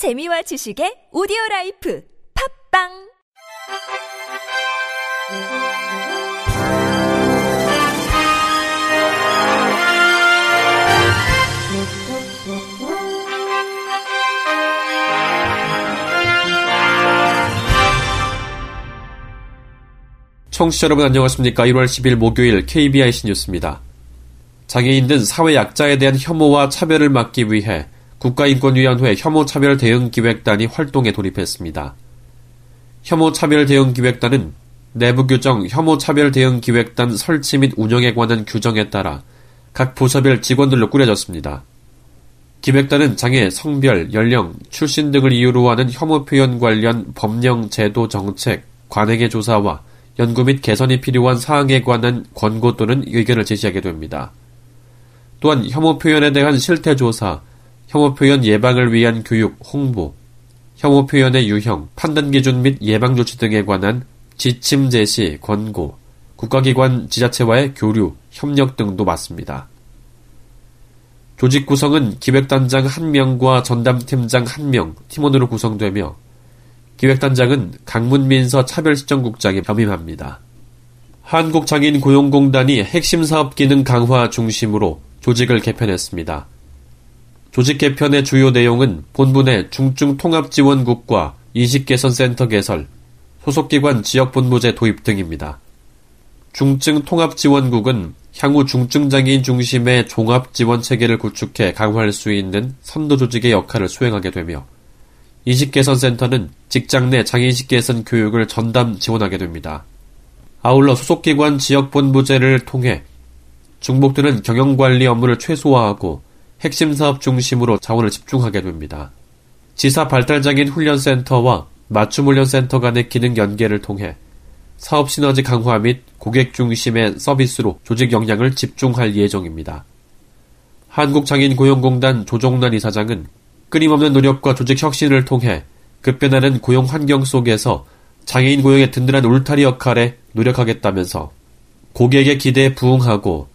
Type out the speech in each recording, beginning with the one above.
재미와 지식의 오디오 life 팟빵 청취자 여러분 안녕하십니까. 1월 10일 목요일 KBIC 뉴스입니다. 장애인 등 사회 약자에 대한 혐오와 차별을 막기 위해 국가인권위원회 혐오차별 대응기획단이 활동에 돌입했습니다. 혐오차별 대응기획단은 내부 규정 혐오차별 대응기획단 설치 및 운영에 관한 규정에 따라 각 부서별 직원들로 꾸려졌습니다. 기획단은 장애, 성별, 연령, 출신 등을 이유로 하는 혐오 표현 관련 법령, 제도, 정책, 관행의 조사와 연구 및 개선이 필요한 사항에 관한 권고 또는 의견을 제시하게 됩니다. 또한 혐오 표현에 대한 실태 조사, 혐오 표현 예방을 위한 교육, 홍보, 혐오 표현의 유형, 판단 기준 및 예방 조치 등에 관한 지침 제시, 권고, 국가기관 지자체와의 교류, 협력 등도 맡습니다. 조직 구성은 기획단장 1명과 전담팀장 1명, 팀원으로 구성되며 기획단장은 강문민서 차별시정국장이 겸임합니다. 한국장애인 고용공단이 핵심 사업 기능 강화 중심으로 조직을 개편했습니다. 조직 개편의 주요 내용은 본부 내 중증 통합지원국과 이식개선센터 개설, 소속기관 지역본부제 도입 등입니다. 중증 통합지원국은 향후 중증장애인 중심의 종합지원체계를 구축해 강화할 수 있는 선도조직의 역할을 수행하게 되며 이식개선센터는 직장 내 장애인식 개선 교육을 전담 지원하게 됩니다. 아울러 소속기관 지역본부제를 통해 중복되는 경영관리 업무를 최소화하고 핵심 사업 중심으로 자원을 집중하게 됩니다. 지사 발달장애인 훈련센터와 맞춤 훈련센터 간의 기능 연계를 통해 사업 시너지 강화 및 고객 중심의 서비스로 조직 역량을 집중할 예정입니다. 한국장애인고용공단 조종란 이사장은 끊임없는 노력과 조직 혁신을 통해 급변하는 고용 환경 속에서 장애인 고용의 든든한 울타리 역할에 노력하겠다면서 고객의 기대에 부응하고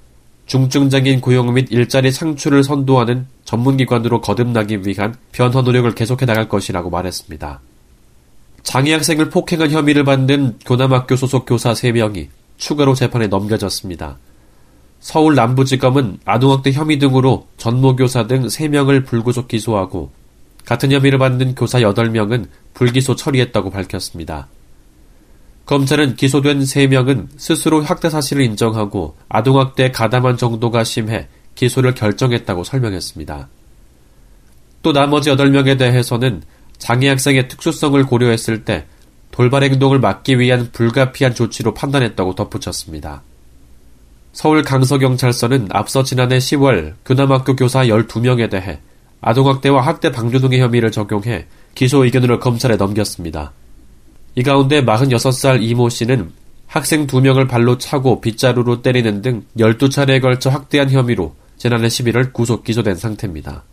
중증장애인 고용 및 일자리 창출을 선도하는 전문기관으로 거듭나기 위한 변화 노력을 계속해 나갈 것이라고 말했습니다. 장애 학생을 폭행한 혐의를 받는 교남학교 소속 교사 3명이 추가로 재판에 넘겨졌습니다. 서울 남부지검은 아동학대 혐의 등으로 전모교사 등 3명을 불구속 기소하고 같은 혐의를 받는 교사 8명은 불기소 처리했다고 밝혔습니다. 검찰은 기소된 3명은 스스로 학대 사실을 인정하고 아동학대에 가담한 정도가 심해 기소를 결정했다고 설명했습니다. 또 나머지 8명에 대해서는 장애 학생의 특수성을 고려했을 때 돌발 행동을 막기 위한 불가피한 조치로 판단했다고 덧붙였습니다. 서울 강서경찰서는 앞서 지난해 10월 교남학교 교사 12명에 대해 아동학대와 학대 방조 등의 혐의를 적용해 기소 의견으로 검찰에 넘겼습니다. 이 가운데 46살 이모 씨는 학생 2명을 발로 차고 빗자루로 때리는 등 12차례에 걸쳐 학대한 혐의로 지난해 11월 구속 기소된 상태입니다.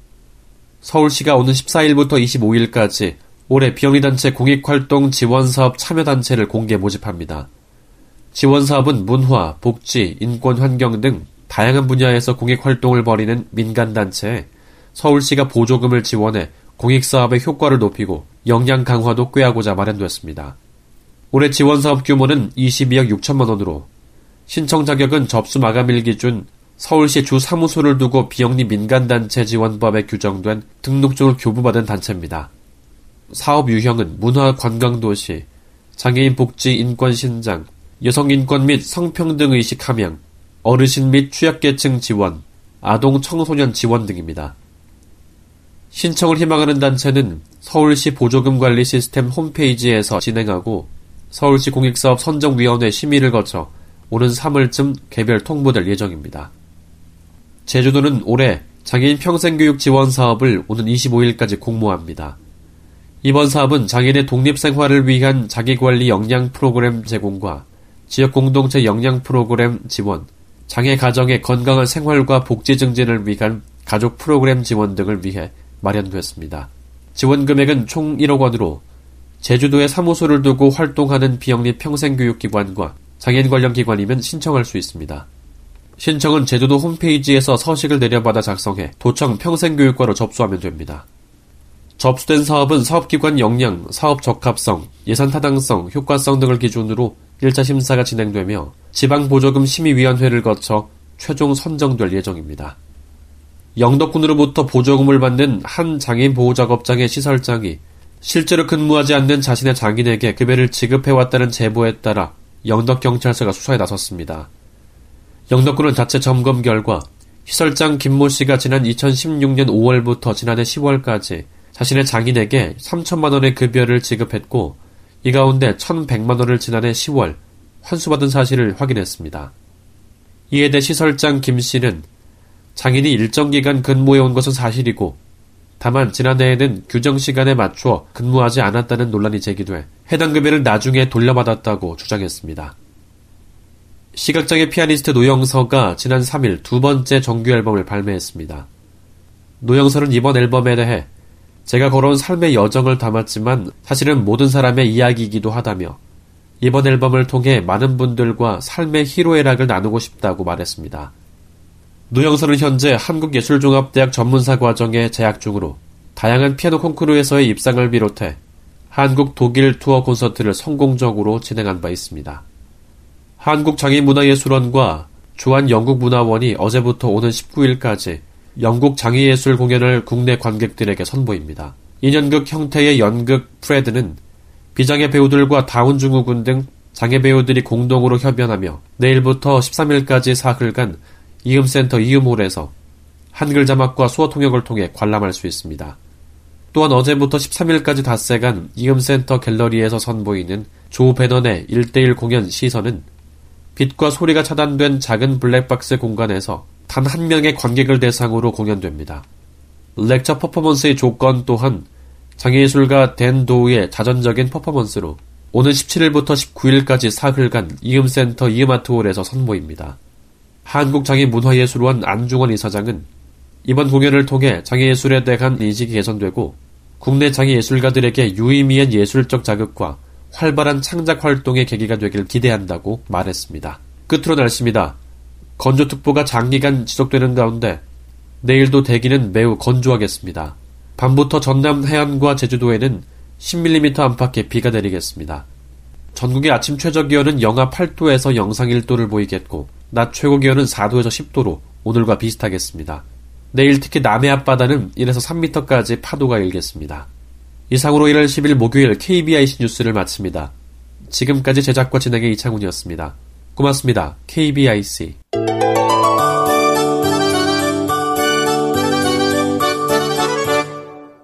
서울시가 오는 14일부터 25일까지 올해 비영리단체 공익활동 지원사업 참여단체를 공개 모집합니다. 지원 사업은 문화, 복지, 인권 환경 등 다양한 분야에서 공익 활동을 벌이는 민간 단체에 서울시가 보조금을 지원해 공익 사업의 효과를 높이고 역량 강화도 꾀하고자 마련되었습니다. 올해 지원 사업 규모는 22억 6천만 원으로 신청 자격은 접수 마감일 기준 서울시 주 사무소를 두고 비영리 민간단체 지원법에 규정된 등록증을 교부받은 단체입니다. 사업 유형은 문화 관광도시, 장애인 복지 인권 신장, 여성 인권 및 성평등 의식 함양, 어르신 및 취약계층 지원, 아동 청소년 지원 등입니다. 신청을 희망하는 단체는 서울시 보조금 관리 시스템 홈페이지에서 진행하고 서울시 공익사업 선정위원회 심의를 거쳐 오는 3월쯤 개별 통보될 예정입니다. 제주도는 올해 장애인 평생교육 지원 사업을 오는 25일까지 공모합니다. 이번 사업은 장애인의 독립생활을 위한 자기관리 역량 프로그램 제공과 지역 공동체 역량 프로그램 지원, 장애 가정의 건강한 생활과 복지 증진을 위한 가족 프로그램 지원 등을 위해 마련되었습니다. 지원 금액은 총 1억 원으로 제주도에 사무소를 두고 활동하는 비영리 평생교육기관과 장애인 관련 기관이면 신청할 수 있습니다. 신청은 제주도 홈페이지에서 서식을 내려받아 작성해 도청 평생교육과로 접수하면 됩니다. 접수된 사업은 사업기관 역량, 사업 적합성, 예산 타당성, 효과성 등을 기준으로 1차 심사가 진행되며 지방보조금 심의위원회를 거쳐 최종 선정될 예정입니다. 영덕군으로부터 보조금을 받는 한 장애인 보호작업장의 시설장이 실제로 근무하지 않는 자신의 장인에게 급여를 지급해왔다는 제보에 따라 영덕경찰서가 수사에 나섰습니다. 영덕군은 자체 점검 결과 시설장 김모 씨가 지난 2016년 5월부터 지난해 10월까지 자신의 장인에게 3천만 원의 급여를 지급했고 이 가운데 1,100만 원을 지난해 10월 환수받은 사실을 확인했습니다. 이에 대해 시설장 김 씨는 장인이 일정 기간 근무해 온 것은 사실이고 다만 지난해에는 규정 시간에 맞춰 근무하지 않았다는 논란이 제기돼 해당 급여를 나중에 돌려받았다고 주장했습니다. 시각장애 피아니스트 노영서가 지난 3일 두 번째 정규 앨범을 발매했습니다. 노영서는 이번 앨범에 대해 제가 걸어온 삶의 여정을 담았지만 사실은 모든 사람의 이야기이기도 하다며 이번 앨범을 통해 많은 분들과 삶의 희로애락을 나누고 싶다고 말했습니다. 노영서는 현재 한국예술종합대학 전문사 과정에 재학 중으로 다양한 피아노 콩쿠르에서의 입상을 비롯해 한국 독일 투어 콘서트를 성공적으로 진행한 바 있습니다. 한국장애문화예술원과 주한영국문화원이 어제부터 오는 19일까지 영국 장애예술 공연을 국내 관객들에게 선보입니다. 2년극 형태의 연극 프레드는 비장애 배우들과 다운 증후군 등 장애 배우들이 공동으로 협연하며 내일부터 13일까지 사흘간 이음센터 이음홀에서 한글 자막과 수어 통역을 통해 관람할 수 있습니다. 또한 어제부터 13일까지 닷새간 이음센터 갤러리에서 선보이는 조 배넌의 1대1 공연 시선은 빛과 소리가 차단된 작은 블랙박스 공간에서 단 한 명의 관객을 대상으로 공연됩니다. 렉처 퍼포먼스의 조건 또한 장애예술가 댄 도우의 자전적인 퍼포먼스로 오는 17일부터 19일까지 사흘간 이음센터 이음아트홀에서 선보입니다. 한국장애문화예술원 안중원 이사장은 이번 공연을 통해 장애예술에 대한 인식이 개선되고 국내 장애예술가들에게 유의미한 예술적 자극과 활발한 창작 활동의 계기가 되길 기대한다고 말했습니다. 끝으로 날씨입니다. 건조특보가 장기간 지속되는 가운데 내일도 대기는 매우 건조하겠습니다. 밤부터 전남 해안과 제주도에는 10mm 안팎의 비가 내리겠습니다. 전국의 아침 최저 기온은 영하 8도에서 영상 1도를 보이겠고 낮 최고 기온은 4도에서 10도로 오늘과 비슷하겠습니다. 내일 특히 남해 앞바다는 1에서 3m까지 파도가 일겠습니다. 이상으로 1월 10일 목요일 KBIC 뉴스를 마칩니다. 지금까지 제작과 진행의 이창훈이었습니다. 고맙습니다. KBIC